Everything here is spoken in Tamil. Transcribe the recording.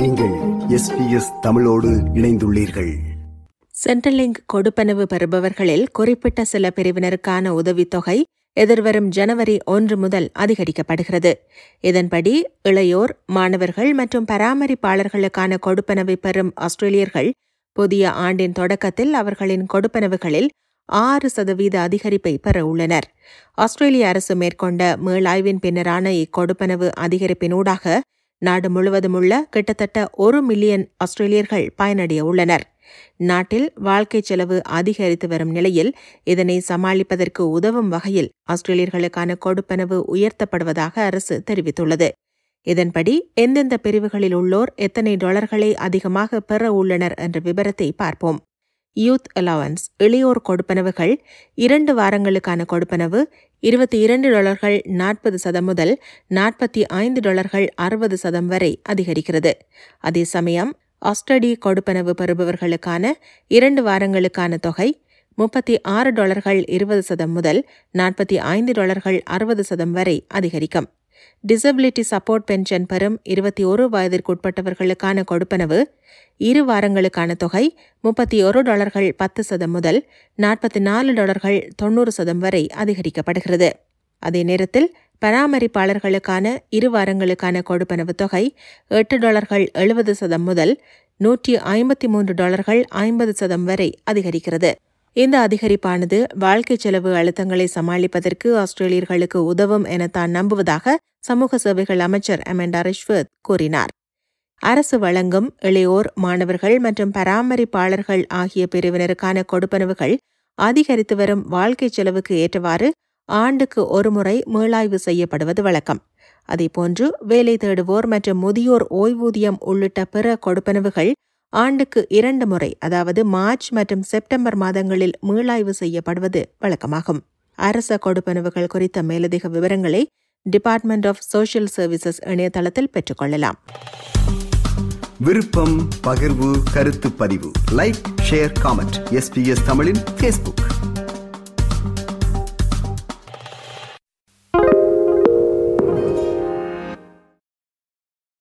எஸ்பிஎஸ் தமிழோடு இணைந்துள்ளீர்கள். சென்ட்ரலிங்க் கொடுப்பனவு பெறுபவர்களில் குறிப்பிட்ட சில பிரிவினருக்கான உதவித்தொகை எதிர்வரும் ஜனவரி ஒன்று முதல் அதிகரிக்கப்படுகிறது. இதன்படி இளையோர் மாணவர்கள் மற்றும் பராமரிப்பாளர்களுக்கான கொடுப்பனவை பெறும் ஆஸ்திரேலியர்கள் புதிய ஆண்டின் தொடக்கத்தில் அவர்களின் கொடுப்பனவுகளில் ஆறு சதவீத அதிகரிப்பை பெற உள்ளனர். ஆஸ்திரேலிய அரசு மேற்கொண்ட மீளாய்வின் பின்னரான இக்கொடுப்பனவு அதிகரிப்பினூடாக நாடு முழுவதும் உள்ள கிட்டத்தட்ட ஒரு மில்லியன் ஆஸ்திரேலியர்கள் பயனடைய உள்ளனர். நாட்டில் வாழ்க்கை செலவு அதிகரித்து வரும் நிலையில் இதனை சமாளிப்பதற்கு உதவும் வகையில் ஆஸ்திரேலியர்களுக்கான கொடுப்பனவு உயர்த்தப்படுவதாக அரசு தெரிவித்துள்ளது. இதன்படி எந்தெந்த பிரிவுகளில் உள்ளோர் எத்தனை டாலர்களை அதிகமாக பெற உள்ளனர் என்ற விவரத்தை பார்ப்போம். யூத் அலவன்ஸ் இளையோர் கொடுப்பனவுகள் இரண்டு வாரங்களுக்கான கொடுப்பனவு இருபத்தி இரண்டு டாலர்கள் நாற்பது சதம் முதல் நாற்பத்தி ஐந்து டாலர்கள் அறுபது சதம் வரை அதிகரிக்கிறது. அதே சமயம் ஆஸ்டடி கொடுப்பனவு பெறுபவர்களுக்கான இரண்டு வாரங்களுக்கான தொகை முப்பத்தி ஆறு டாலர்கள் இருபது சதம் முதல் நாற்பத்தி ஐந்து டாலர்கள் அறுபது சதம் வரை அதிகரிக்கும். டிசபிலிட்டி சப்போர்ட் பென்ஷன் பெறும் இருபத்தி ஒரு வயதிற்குட்பட்டவர்களுக்கான கொடுப்பனவு இரு வாரங்களுக்கான தொகை முப்பத்தி ஒரு டாலர்கள் பத்து சதம் முதல் நாற்பத்தி நாலு டாலர்கள் தொண்ணூறு சதம் வரை அதிகரிக்கப்படுகிறது. அதே நேரத்தில் பராமரிப்பாளர்களுக்கான இரு வாரங்களுக்கான கொடுப்பனவு தொகை எட்டு டாலர்கள் எழுபது சதம் முதல் நூற்றி ஐம்பத்தி மூன்று டாலர்கள் ஐம்பது சதம் வரை அதிகரிக்கிறது. இந்த அதிகரிப்பானது வாழ்க்கை செலவு அழுத்தங்களை சமாளிப்பதற்கு ஆஸ்திரேலியர்களுக்கு உதவும் என தான் நம்புவதாக சமூக சேவைகள் அமைச்சர் அமெண்டா ரிஷ்வத் கூறினார். அரசு வழங்கும் இளையோர் மாணவர்கள் மற்றும் பராமரிப்பாளர்கள் ஆகிய பிரிவினருக்கான கொடுப்பனவுகள் அதிகரித்து வரும் வாழ்க்கை செலவுக்கு ஏற்றவாறு ஆண்டுக்கு ஒருமுறை மீளாய்வு செய்யப்படுவது வழக்கம். அதேபோன்று வேலை தேடுவோர் மற்றும் முதியோர் ஓய்வூதியம் உள்ளிட்ட பிற கொடுப்பனவுகள் ஆண்டுக்கு இரண்டு முறை அதாவது மார்ச் மற்றும் செப்டம்பர் மாதங்களில் மீளாய்வு செய்யப்படுவது வழக்கமாகும். அரச கொடுப்பனவுகள் குறித்த மேலதிக விவரங்களை டிபார்ட்மெண்ட் ஆஃப் சோஷியல் சர்வீசஸ் இணையதளத்தில் பெற்றுக்கொள்ளலாம். விருப்பம் பகிர்வு கருத்து பதிவு. லைக் ஷேர் காமெண்ட் எஸ்பிஎஸ் தமிழின் ஃபேஸ்புக்